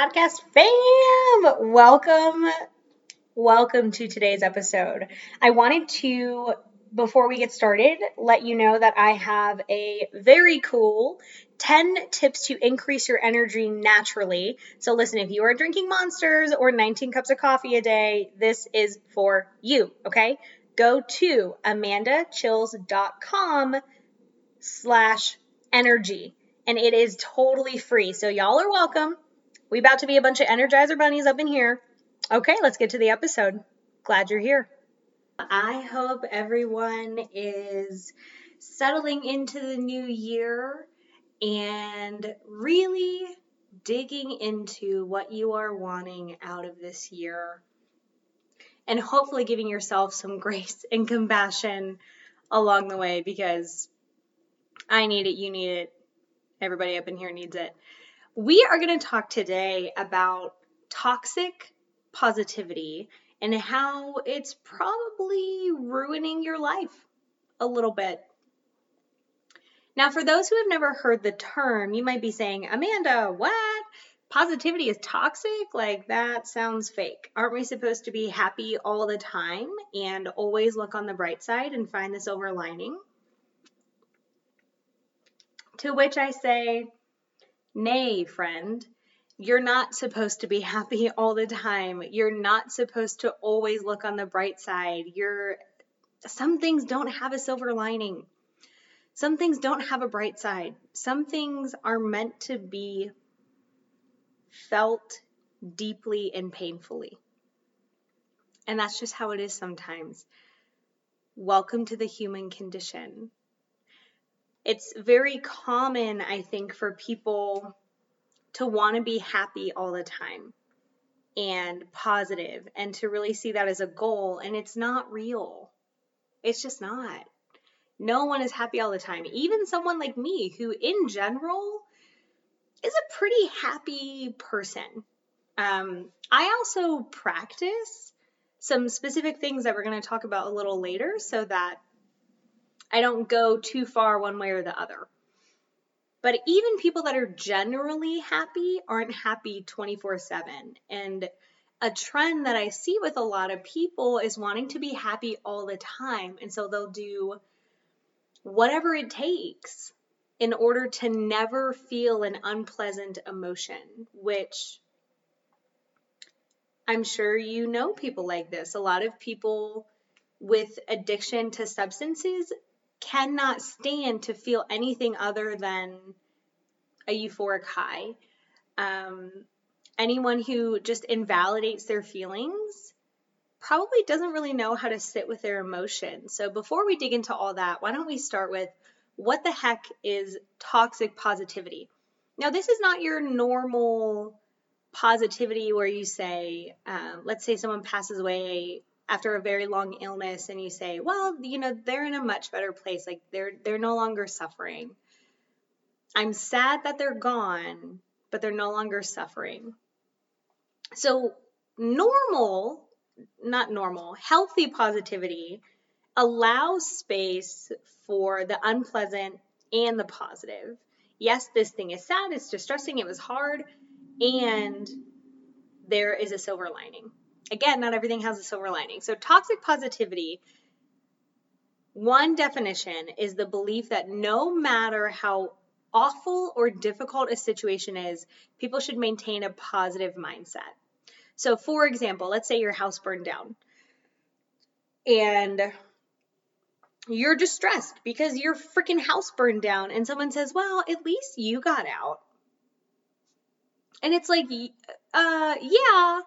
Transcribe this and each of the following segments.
Podcast fam. Welcome. Welcome to today's episode. I wanted to, before we get started, let you know that I have a very cool 10 tips to increase your energy naturally. So, listen, if you are drinking monsters or 19 cups of coffee a day, this is for you, okay? Go to amandachils.com slash energy and it is totally free. So, y'all are welcome. We about to be a bunch of Energizer bunnies up in here. Okay, let's get to the episode. Glad you're here. I hope everyone is settling into the new year and really digging into what you are wanting out of this year and hopefully giving yourself some grace and compassion along the way because I need it, you need it, everybody up in here needs it. We are going to talk today about toxic positivity and how it's probably ruining your life a little bit. Now, for those who have never heard the term, you might be saying, Amanda, what? Positivity is toxic? Like, that sounds fake. Aren't we supposed to be happy all the time and always look on the bright side and find the silver lining? To which I say, Nay, friend, you're not supposed to be happy all the time. You're not supposed to always look on the bright side. You're some things don't have a silver lining. Some things don't have a bright side. Some things are meant to be felt deeply and painfully. And that's just how it is sometimes. Welcome to the human condition it's very common, I think, for people to want to be happy all the time and positive and to really see that as a goal. And it's not real. It's just not. No one is happy all the time. Even someone like me, who in general is a pretty happy person. Um, I also practice some specific things that we're going to talk about a little later so that I don't go too far one way or the other. But even people that are generally happy aren't happy 24 7. And a trend that I see with a lot of people is wanting to be happy all the time. And so they'll do whatever it takes in order to never feel an unpleasant emotion, which I'm sure you know people like this. A lot of people with addiction to substances cannot stand to feel anything other than a euphoric high. Um, anyone who just invalidates their feelings probably doesn't really know how to sit with their emotions. So, before we dig into all that, why don't we start with what the heck is toxic positivity? Now, this is not your normal positivity where you say, um, let's say someone passes away after a very long illness and you say, well, you know, they're in a much better place. Like they're they're no longer suffering. I'm sad that they're gone, but they're no longer suffering. So normal, not normal, healthy positivity allows space for the unpleasant and the positive. Yes, this thing is sad, it's distressing, it was hard, and there is a silver lining again, not everything has a silver lining. So, toxic positivity, one definition is the belief that no matter how awful or difficult a situation is, people should maintain a positive mindset. So, for example, let's say your house burned down and you're distressed because your freaking house burned down, and someone says, Well, at least you got out. And it's like, uh, yeah,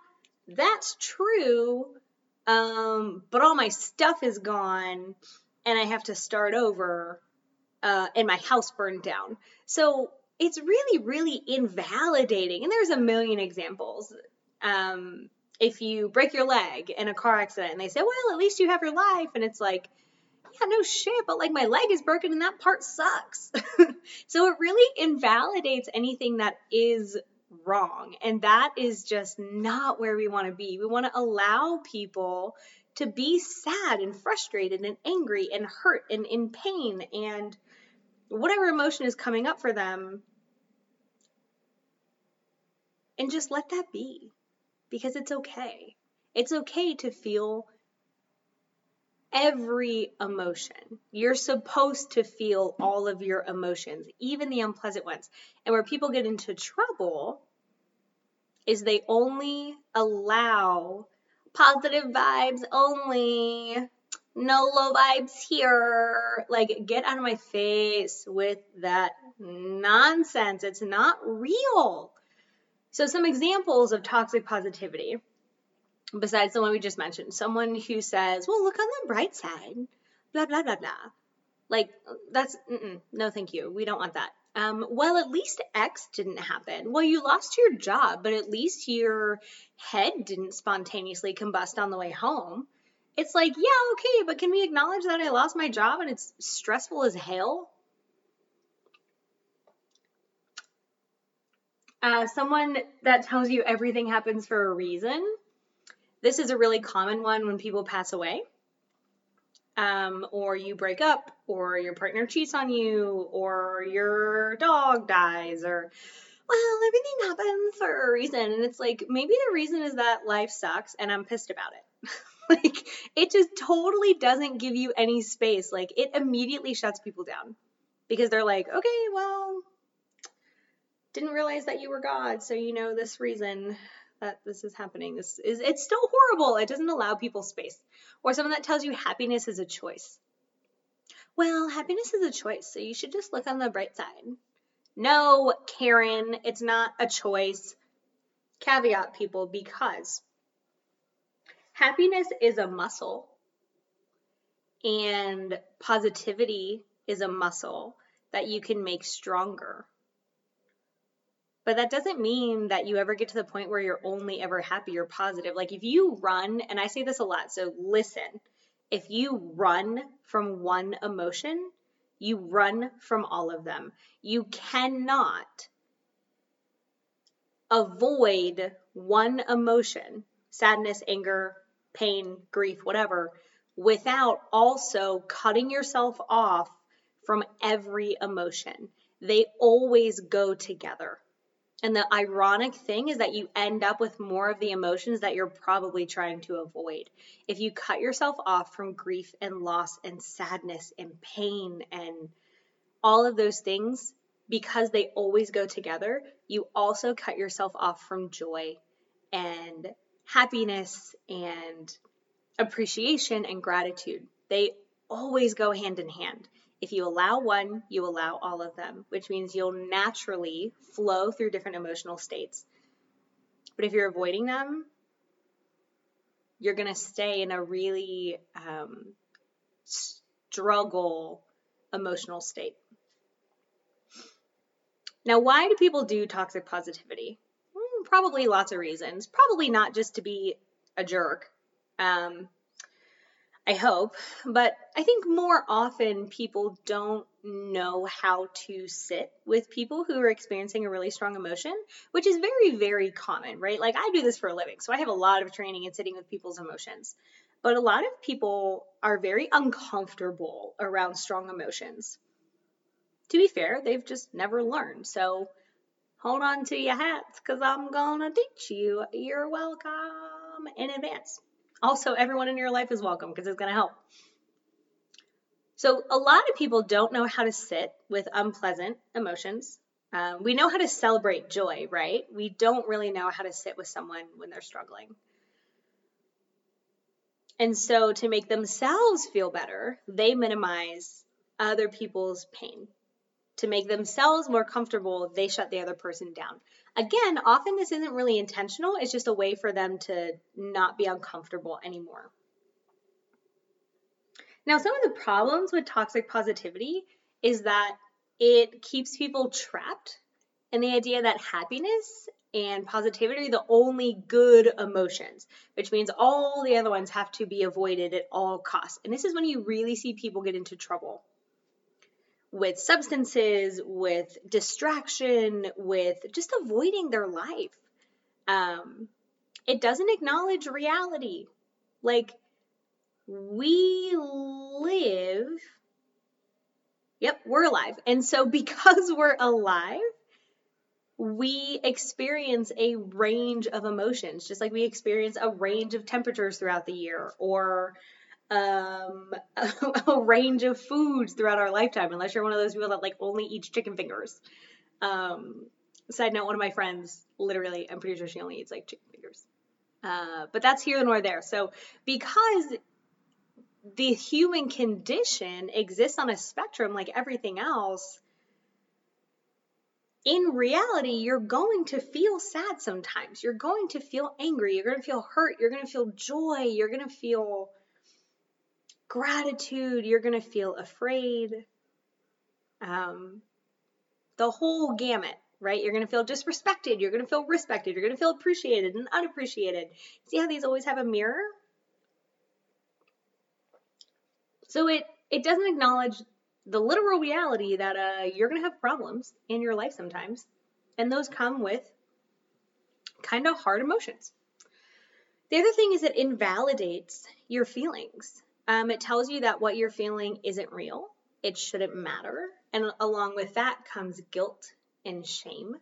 that's true. Um, but all my stuff is gone and I have to start over. Uh, and my house burned down. So it's really, really invalidating. And there's a million examples. Um, if you break your leg in a car accident and they say, well, at least you have your life. And it's like, yeah, no shit, but like my leg is broken and that part sucks. so it really invalidates anything that is wrong. And that is just not where we want to be. We want to allow people to be sad and frustrated and angry and hurt and in pain and whatever emotion is coming up for them. And just let that be because it's okay. It's okay to feel every emotion. You're supposed to feel all of your emotions, even the unpleasant ones. And where people get into trouble is they only allow positive vibes only. No low vibes here. Like, get out of my face with that nonsense. It's not real. So, some examples of toxic positivity besides the one we just mentioned, someone who says, well, look on the bright side, blah, blah, blah, blah. Like, that's, no, thank you. We don't want that. Um, well, at least X didn't happen. Well, you lost your job, but at least your head didn't spontaneously combust on the way home. It's like, yeah, okay, but can we acknowledge that I lost my job and it's stressful as hell? Uh, someone that tells you everything happens for a reason this is a really common one when people pass away, um, or you break up, or your partner cheats on you, or your dog dies, or well, everything happens for a reason. And it's like, maybe the reason is that life sucks and I'm pissed about it. like, it just totally doesn't give you any space. Like, it immediately shuts people down because they're like, okay, well, didn't realize that you were God, so you know this reason that this is happening. This is it's still horrible. It doesn't allow people space. Or someone that tells you happiness is a choice. Well, happiness is a choice, so you should just look on the bright side. No, Karen, it's not a choice. Caveat people because happiness is a muscle and positivity is a muscle that you can make stronger. But that doesn't mean that you ever get to the point where you're only ever happy or positive. Like if you run, and I say this a lot, so listen, if you run from one emotion, you run from all of them. You cannot avoid one emotion, sadness, anger, pain, grief, whatever, without also cutting yourself off from every emotion. They always go together. And the ironic thing is that you end up with more of the emotions that you're probably trying to avoid. If you cut yourself off from grief and loss and sadness and pain and all of those things, because they always go together, you also cut yourself off from joy and happiness and appreciation and gratitude. They always go hand in hand. If you allow one, you allow all of them, which means you'll naturally flow through different emotional states. But if you're avoiding them, you're going to stay in a really um, struggle emotional state. Now, why do people do toxic positivity? Hmm, probably lots of reasons. Probably not just to be a jerk. Um, I hope. But I think more often people don't know how to sit with people who are experiencing a really strong emotion, which is very, very common, right? Like I do this for a living, so I have a lot of training in sitting with people's emotions. But a lot of people are very uncomfortable around strong emotions. To be fair, they've just never learned. So hold on to your hats because I'm going to teach you. You're welcome in advance. Also, everyone in your life is welcome because it's going to help. So, a lot of people don't know how to sit with unpleasant emotions. Um, we know how to celebrate joy, right? We don't really know how to sit with someone when they're struggling. And so, to make themselves feel better, they minimize other people's pain. To make themselves more comfortable, they shut the other person down. Again, often this isn't really intentional, it's just a way for them to not be uncomfortable anymore. Now, some of the problems with toxic positivity is that it keeps people trapped and the idea that happiness and positivity are the only good emotions, which means all the other ones have to be avoided at all costs. And this is when you really see people get into trouble with substances, with distraction, with just avoiding their life. Um, it doesn't acknowledge reality. Like, we live, yep, we're alive. And so, because we're alive, we experience a range of emotions, just like we experience a range of temperatures throughout the year or um, a, range of foods throughout our lifetime, unless you're one of those people that like only eats chicken fingers. Um, side note, one of my friends, literally, I'm pretty sure she only eats like chicken fingers. Uh, but that's here nor there. So because the human condition exists on a spectrum like everything else, in reality, you're going to feel sad sometimes. You're going to feel angry. You're going to feel hurt. You're going to feel joy. You're going to feel gratitude. You're going to feel afraid. Um, the whole gamut, right? You're going to feel disrespected. You're going to feel respected. You're going to feel appreciated and unappreciated. See how these always have a mirror? So it it doesn't acknowledge the literal reality that uh, you're going to have problems in your life sometimes, and those come with kind of hard emotions. The other thing is it invalidates your feelings. Um, it tells you that what you're feeling isn't real, it shouldn't matter. And along with that comes guilt and shame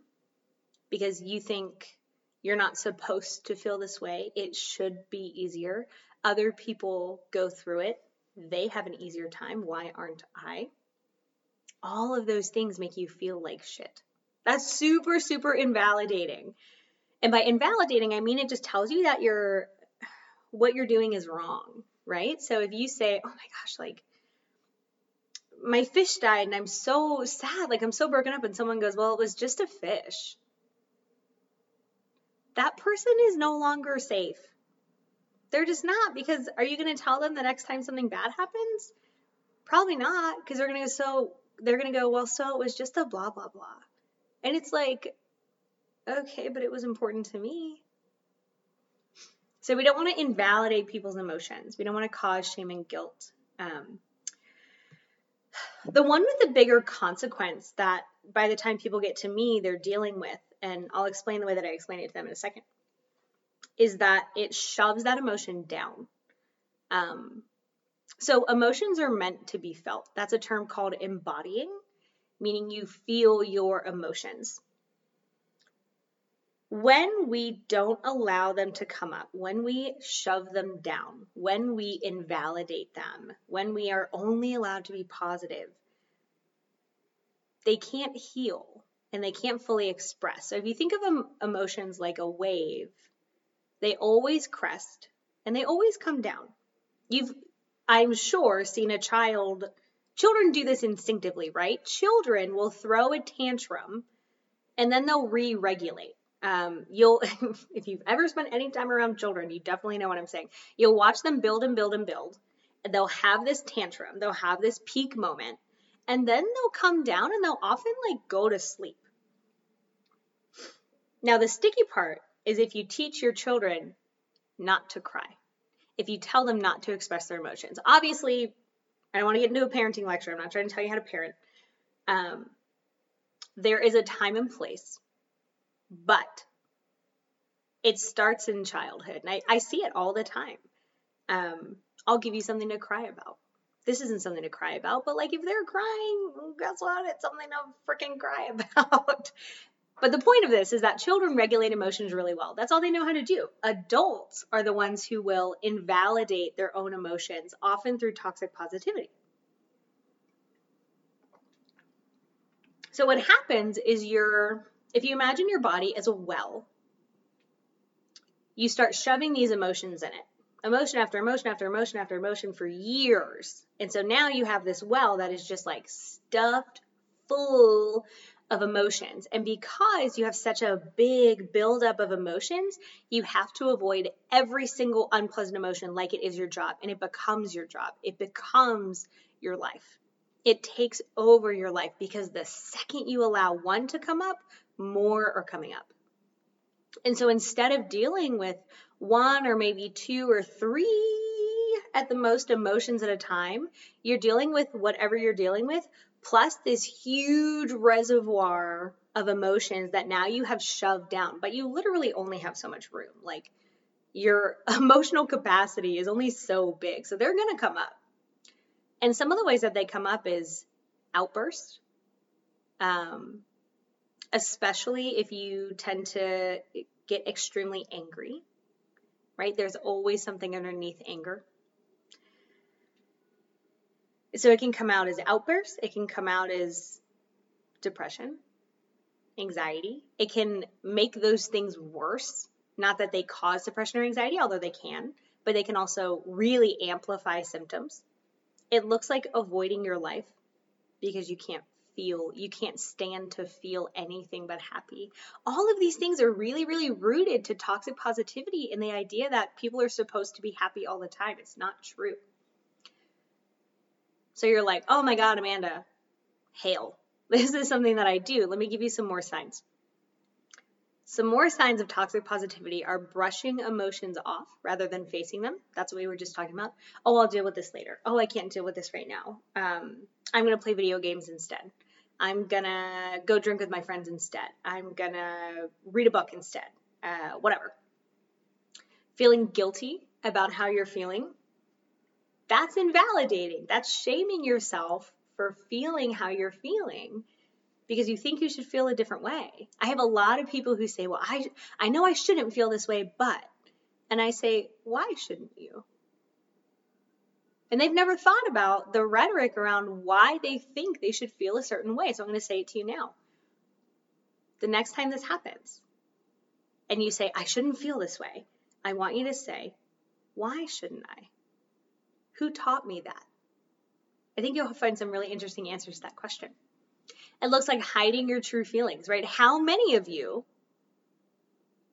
because you think you're not supposed to feel this way. It should be easier. Other people go through it they have an easier time. Why aren't I? All of those things make you feel like shit. That's super, super invalidating. And by invalidating, I mean it just tells you that you're what you're doing is wrong, right? So if you say, "Oh my gosh, like my fish died and I'm so sad, like I'm so broken up," and someone goes, "Well, it was just a fish." That person is no longer safe. They're just not because are you going to tell them the next time something bad happens? Probably not because they're going to go so they're going to go, "Well, so it was just a blah blah blah." And it's like okay, but it was important to me. So we don't want to invalidate people's emotions. We don't want to cause shame and guilt. Um, the one with the bigger consequence that by the time people get to me, they're dealing with, and I'll explain the way that I explain it to them in a second, is that it shoves that emotion down. Um, so emotions are meant to be felt. That's a term called embodying, meaning you feel your emotions. When we don't allow them to come up, when we shove them down, when we invalidate them, when we are only allowed to be positive, they can't heal and they can't fully express. So if you think of emotions like a wave, they always crest and they always come down. You've, I'm sure, seen a child, children do this instinctively, right? Children will throw a tantrum and then they'll re regulate. Um, you'll, if you've ever spent any time around children, you definitely know what I'm saying. You'll watch them build and build and build. And they'll have this tantrum, they'll have this peak moment, and then they'll come down and they'll often like go to sleep. Now, the sticky part is if you teach your children not to cry, if you tell them not to express their emotions. Obviously, I don't want to get into a parenting lecture. I'm not trying to tell you how to parent. Um, there is a time and place, but it starts in childhood. And I, I see it all the time. Um, I'll give you something to cry about. This isn't something to cry about, but like if they're crying, guess what? It's something to freaking cry about. But the point of this is that children regulate emotions really well. That's all they know how to do. Adults are the ones who will invalidate their own emotions, often through toxic positivity. So what happens is you're if you imagine your body as a well, you start shoving these emotions in it. Emotion after emotion after emotion after emotion for years. And so now you have this well that is just like stuffed full of emotions. And because you have such a big buildup of emotions, you have to avoid every single unpleasant emotion like it is your job. And it becomes your job, it becomes your life. It takes over your life because the second you allow one to come up, more are coming up. And so instead of dealing with one or maybe two or three at the most emotions at a time, you're dealing with whatever you're dealing with, plus this huge reservoir of emotions that now you have shoved down, but you literally only have so much room. Like your emotional capacity is only so big. So they're going to come up. And some of the ways that they come up is outbursts, um, especially if you tend to get extremely angry, right? There's always something underneath anger. So it can come out as outbursts, it can come out as depression, anxiety. It can make those things worse. Not that they cause depression or anxiety, although they can, but they can also really amplify symptoms. It looks like avoiding your life because you can't feel, you can't stand to feel anything but happy. All of these things are really, really rooted to toxic positivity and the idea that people are supposed to be happy all the time. It's not true. So you're like, oh my God, Amanda, hail. This is something that I do. Let me give you some more signs. Some more signs of toxic positivity are brushing emotions off rather than facing them. That's what we were just talking about. Oh, I'll deal with this later. Oh, I can't deal with this right now. Um, I'm going to play video games instead. I'm to go drink with my friends instead. I'm to read a book instead. Uh, whatever. Feeling guilty about how you're feeling. That's invalidating. That's shaming yourself for feeling how you're feeling because you think you should feel a different way. I have a lot of people who say, "Well, I I know I shouldn't feel this way, but." And I say, "Why shouldn't you?" And they've never thought about the rhetoric around why they think they should feel a certain way. So I'm going to say it to you now. The next time this happens and you say, I shouldn't feel this way, I want you to say, Why shouldn't I? Who taught me that? I think you'll find some really interesting answers to that question. It looks like hiding your true feelings, right? How many of you,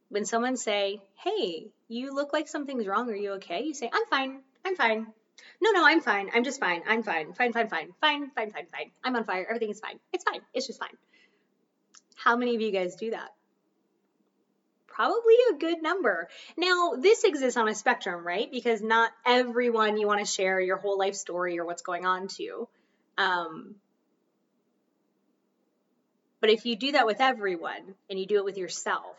when someone say, "Hey, you look like something's wrong. Are you okay?" You say, "I'm fine. I'm fine." No, no, I'm fine. I'm just fine. I'm fine. Fine, fine, fine. Fine, fine, fine, fine. I'm on fire. Everything is fine. It's fine. It's just fine. How many of you guys do that? Probably a good number. Now, this exists on a spectrum, right? Because not everyone you want to share your whole life story or what's going on to. Um, but if you do that with everyone and you do it with yourself,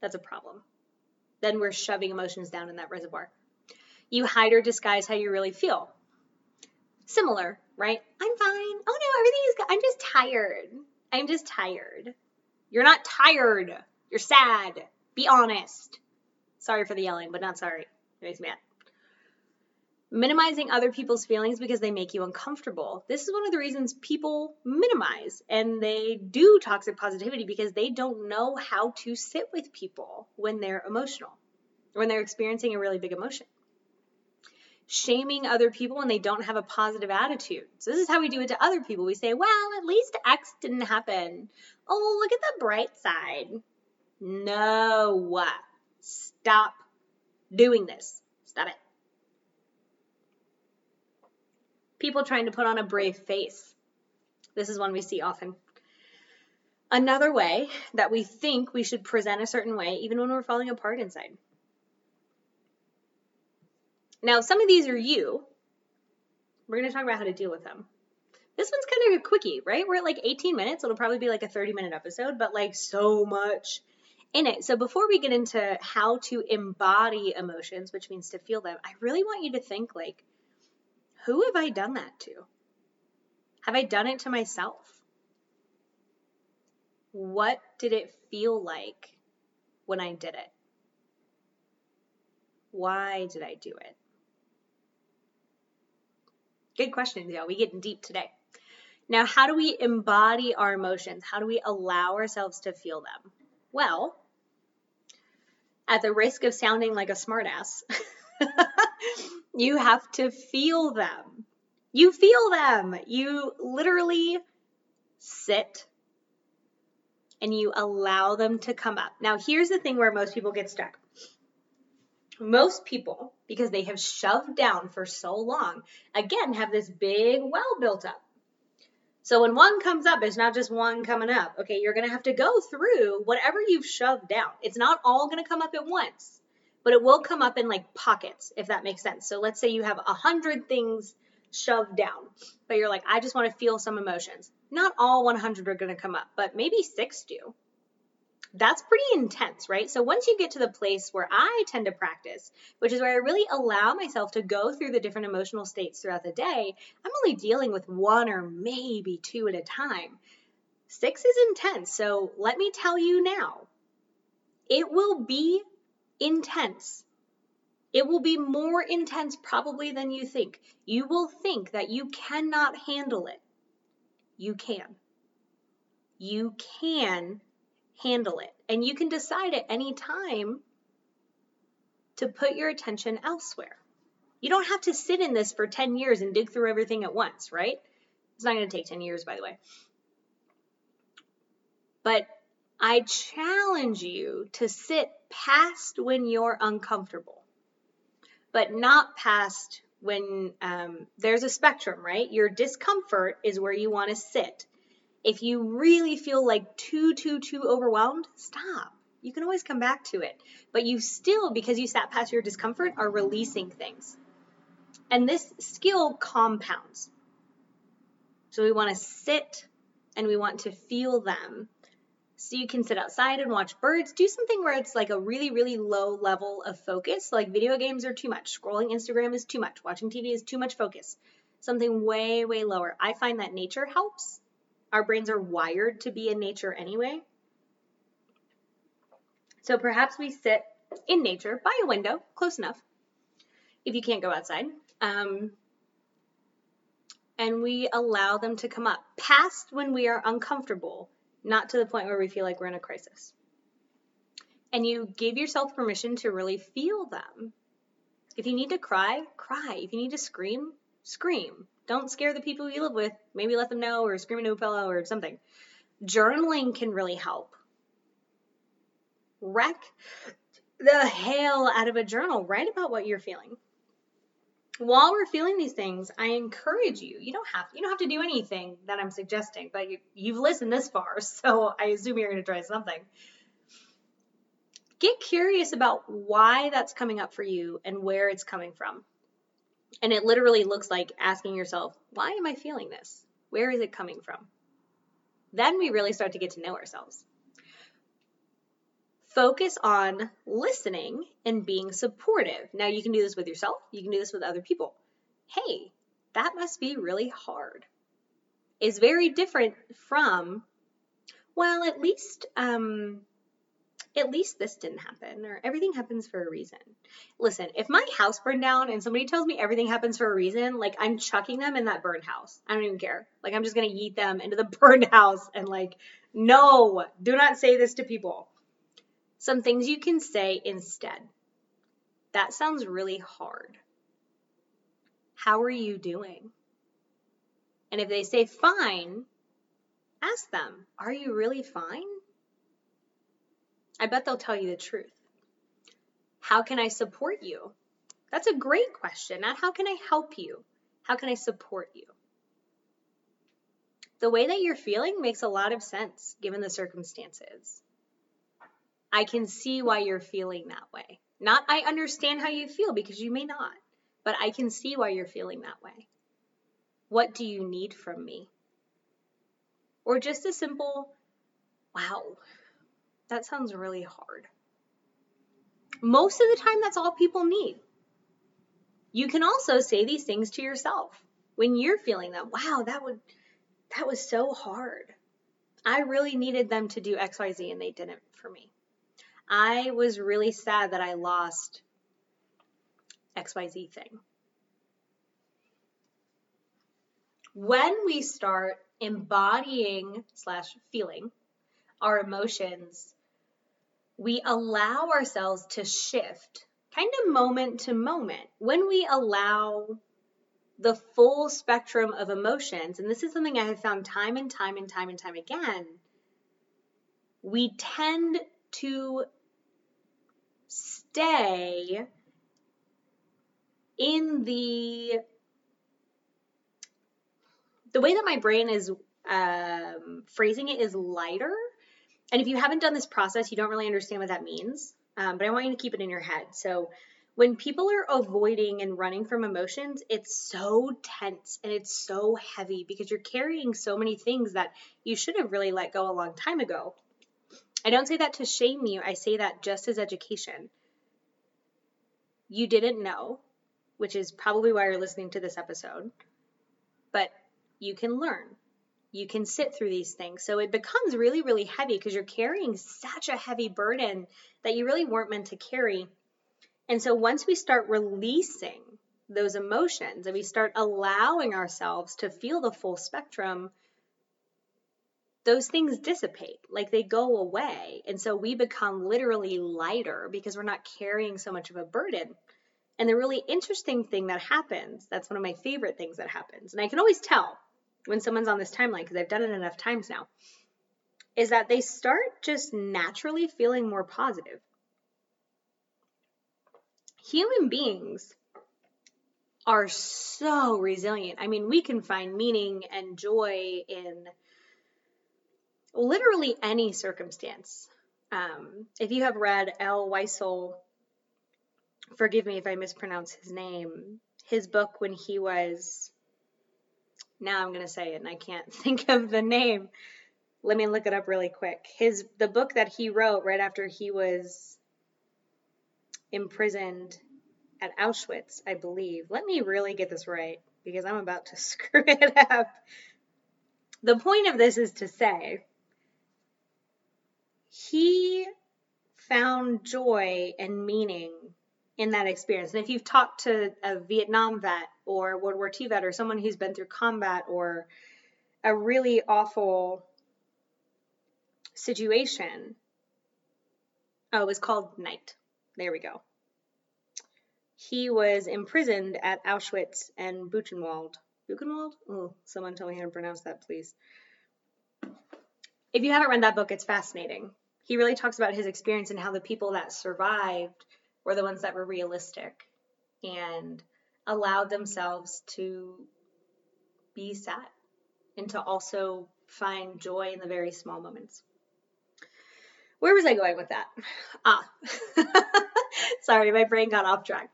that's a problem. Then we're shoving emotions down in that reservoir. You hide or disguise how you really feel. Similar, right? I'm fine. Oh no, everything is good. I'm just tired. I'm just tired. You're not tired. You're sad. Be honest. Sorry for the yelling, but not sorry. It makes me mad minimizing other people's feelings because they make you uncomfortable. This is one of the reasons people minimize and they do toxic positivity because they don't know how to sit with people when they're emotional, when they're experiencing a really big emotion. Shaming other people when they don't have a positive attitude. So, this is how we do it to other people. We say, well, at least X didn't happen. Oh, look at the bright side. No. Stop doing this. Stop it. people trying to put on a brave face. This is one we see often. Another way that we think we should present a certain way, even when we're falling apart inside. Now, some of these are you. We're going to talk about how to deal with them. This one's kind of a quickie, right? We're at like 18 minutes. It'll probably be like a 30 minute episode, but like so much in it. So before we get into how to embody emotions, which means to feel them, I really want you to think like, who have I done that to? Have I done it to myself? What did it feel like when I did it? Why did I do it? Good questions, y'all. We getting deep today. Now, how do we embody our emotions? How do we allow ourselves to feel them? Well, at the risk of sounding like a smartass, You have to feel them. You feel them. You literally sit and you allow them to come up. Now, here's the thing where most people get stuck. Most people, because they have shoved down for so long, again, have this big well built up. So when one comes up, it's not just one coming up. Okay, you're going to have to go through whatever you've shoved down. It's not all going to come up at once, but it will come up in like pockets, if that makes sense. So let's say you have a hundred things shoved down, but you're like, I just want to feel some emotions. Not all 100 are going to come up, but maybe six do that's pretty intense, right? So once you get to the place where I tend to practice, which is where I really allow myself to go through the different emotional states throughout the day, I'm only dealing with one or maybe two at a time. Six is intense, so let me tell you now, it will be intense. It will be more intense probably than you think. You will think that you cannot handle it. You can. You can handle it. And you can decide at any time to put your attention elsewhere. You don't have to sit in this for 10 years and dig through everything at once, right? It's not going to take 10 years, by the way. But I challenge you to sit past when you're uncomfortable, but not past when um, there's a spectrum, right? Your discomfort is where you want to sit. If you really feel like too, too, too overwhelmed, stop. You can always come back to it. But you still, because you sat past your discomfort, are releasing things. And this skill compounds. So we want to sit and we want to feel them. So you can sit outside and watch birds. Do something where it's like a really, really low level of focus. Like video games are too much. Scrolling Instagram is too much. Watching TV is too much focus. Something way, way lower. I find that nature helps our brains are wired to be in nature anyway. So perhaps we sit in nature by a window, close enough, if you can't go outside. Um, and we allow them to come up past when we are uncomfortable, not to the point where we feel like we're in a crisis. And you give yourself permission to really feel them. If you need to cry, cry. If you need to scream, scream. Don't scare the people you live with. Maybe let them know or scream into a pillow or something. Journaling can really help. Wreck the hell out of a journal. Write about what you're feeling. While we're feeling these things, I encourage you. You don't have you don't have to do anything that I'm suggesting, but you, you've listened this far, so I assume you're going to try something. Get curious about why that's coming up for you and where it's coming from. And it literally looks like asking yourself, why am I feeling this? Where is it coming from? Then we really start to get to know ourselves. Focus on listening and being supportive. Now, you can do this with yourself, you can do this with other people. Hey, that must be really hard. Is very different from, well, at least um, at least this didn't happen or everything happens for a reason. Listen, if my house burned down and somebody tells me everything happens for a reason, like I'm chucking them in that burned house. I don't even care. Like I'm just to yeet them into the burned house and like, no, do not say this to people. Some things you can say instead. That sounds really hard. How are you doing? And if they say fine, ask them, are you really fine? I bet they'll tell you the truth. How can I support you? That's a great question. Not how can I help you? How can I support you? The way that you're feeling makes a lot of sense given the circumstances. I can see why you're feeling that way. Not I understand how you feel because you may not, but I can see why you're feeling that way. What do you need from me? Or just a simple, wow, that sounds really hard. Most of the time, that's all people need. You can also say these things to yourself when you're feeling them. Wow, that would that was so hard. I really needed them to do XYZ and they didn't for me. I was really sad that I lost XYZ thing. When we start embodying slash feeling our emotions we allow ourselves to shift kind of moment to moment. When we allow the full spectrum of emotions, and this is something I have found time and time and time and time again, we tend to stay in the the way that my brain is um, phrasing it is lighter. And if you haven't done this process, you don't really understand what that means. Um, but I want you to keep it in your head. So when people are avoiding and running from emotions, it's so tense and it's so heavy because you're carrying so many things that you should have really let go a long time ago. I don't say that to shame you, I say that just as education. You didn't know, which is probably why you're listening to this episode, but you can learn. You can sit through these things. So it becomes really, really heavy because you're carrying such a heavy burden that you really weren't meant to carry and so once we start releasing those emotions and we start allowing ourselves to feel the full spectrum, those things dissipate, like they go away. And so we become literally lighter because we're not carrying so much of a burden. And the really interesting thing that happens, that's one of my favorite things that happens, and I can always tell when someone's on this timeline because I've done it enough times now, is that they start just naturally feeling more positive human beings are so resilient. I mean, we can find meaning and joy in literally any circumstance. Um, if you have read Al Wiesel, forgive me if I mispronounce his name, his book when he was, now I'm going to say it and I can't think of the name. Let me look it up really quick. His the book that he wrote right after he was imprisoned at Auschwitz, I believe. Let me really get this right because I'm about to screw it up. The point of this is to say he found joy and meaning in that experience. And if you've talked to a Vietnam vet or World War II vet or someone who's been through combat or a really awful situation, oh, it was called Night. There we go. He was imprisoned at Auschwitz and Buchenwald. Buchenwald? Oh, someone tell me how to pronounce that, please. If you haven't read that book, it's fascinating. He really talks about his experience and how the people that survived were the ones that were realistic and allowed themselves to be sad and to also find joy in the very small moments. Where was I going with that? Ah, sorry, my brain got off track.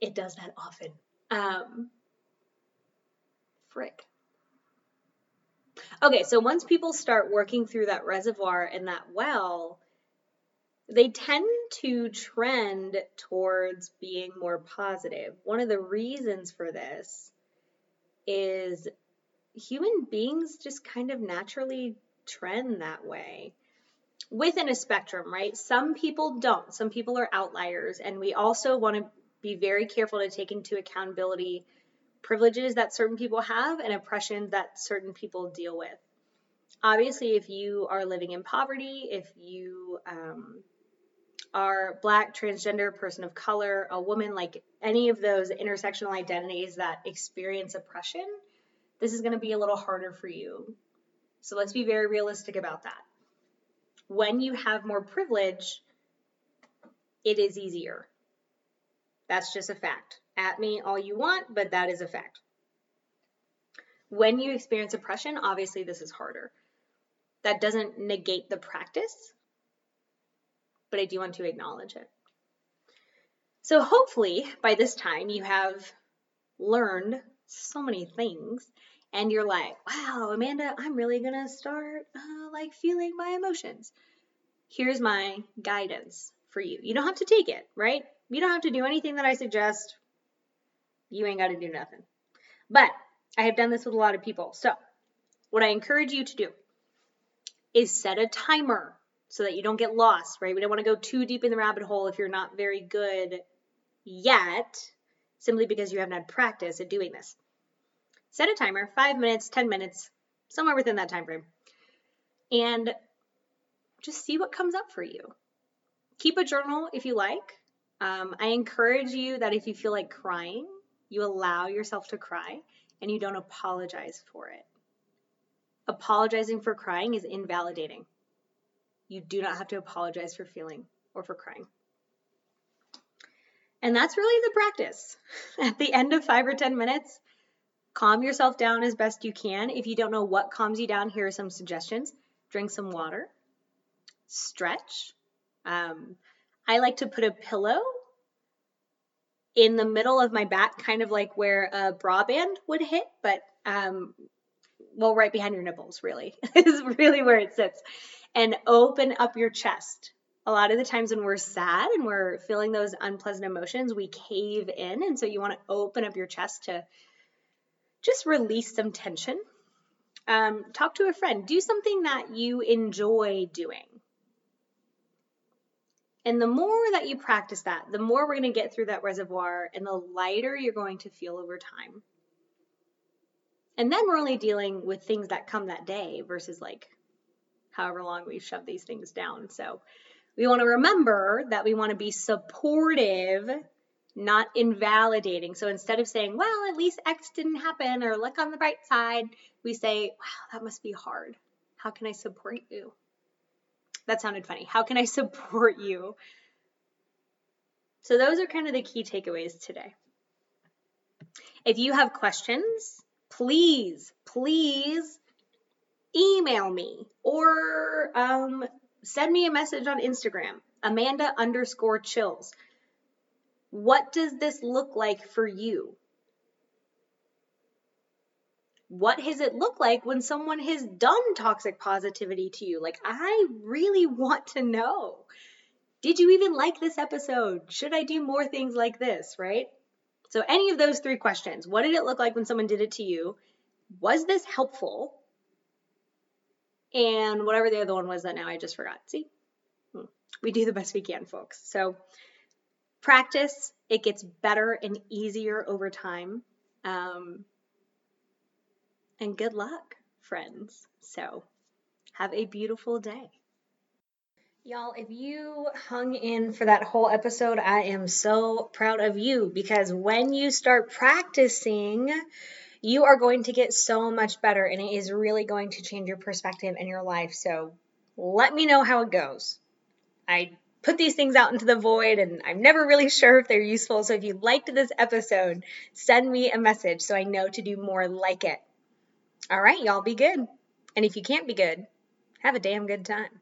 It does that often. Um, frick. Okay, so once people start working through that reservoir and that well, they tend to trend towards being more positive. One of the reasons for this is human beings just kind of naturally trend that way within a spectrum, right? Some people don't. Some people are outliers. And we also want to be very careful to take into accountability privileges that certain people have and oppression that certain people deal with. Obviously, if you are living in poverty, if you um, are black, transgender, person of color, a woman, like any of those intersectional identities that experience oppression, this is going to be a little harder for you. So let's be very realistic about that when you have more privilege, it is easier. That's just a fact. At me all you want, but that is a fact. When you experience oppression, obviously this is harder. That doesn't negate the practice, but I do want to acknowledge it. So hopefully by this time you have learned so many things and you're like, wow, Amanda, I'm really going to start uh, like feeling my emotions. Here's my guidance for you. You don't have to take it, right? You don't have to do anything that I suggest. You ain't got to do nothing. But I have done this with a lot of people. So, what I encourage you to do is set a timer so that you don't get lost, right? We don't want to go too deep in the rabbit hole if you're not very good yet, simply because you haven't had practice at doing this. Set a timer, five minutes, 10 minutes, somewhere within that time frame. And just see what comes up for you. Keep a journal if you like. Um, I encourage you that if you feel like crying, you allow yourself to cry and you don't apologize for it. Apologizing for crying is invalidating. You do not have to apologize for feeling or for crying. And that's really the practice. At the end of five or 10 minutes, calm yourself down as best you can. If you don't know what calms you down, here are some suggestions drink some water, stretch. Um, I like to put a pillow in the middle of my back, kind of like where a bra band would hit, but um, well, right behind your nipples, really, is really where it sits. And open up your chest. A lot of the times when we're sad and we're feeling those unpleasant emotions, we cave in. And so you want to open up your chest to just release some tension. Um, talk to a friend. Do something that you enjoy doing. And the more that you practice that, the more we're going to get through that reservoir and the lighter you're going to feel over time. And then we're only dealing with things that come that day versus like however long we've shoved these things down. So we want to remember that we want to be supportive, not invalidating. So instead of saying, well, at least X didn't happen or look on the bright side, we say, wow, that must be hard. How can I support you? That sounded funny. How can I support you? So those are kind of the key takeaways today. If you have questions, please, please email me or um, send me a message on Instagram, Amanda underscore Chils. What does this look like for you? What has it looked like when someone has done toxic positivity to you? Like, I really want to know. Did you even like this episode? Should I do more things like this, right? So, any of those three questions what did it look like when someone did it to you? Was this helpful? And whatever the other one was that now I just forgot. See? Hmm. We do the best we can, folks. So, practice, it gets better and easier over time. Um, and good luck, friends. So, have a beautiful day. Y'all, if you hung in for that whole episode, I am so proud of you because when you start practicing, you are going to get so much better and it is really going to change your perspective and your life. So let me know how it goes. I put these things out into the void and I'm never really sure if they're useful. So if you liked this episode, send me a message so I know to do more like it. All right, y'all be good. And if you can't be good, have a damn good time.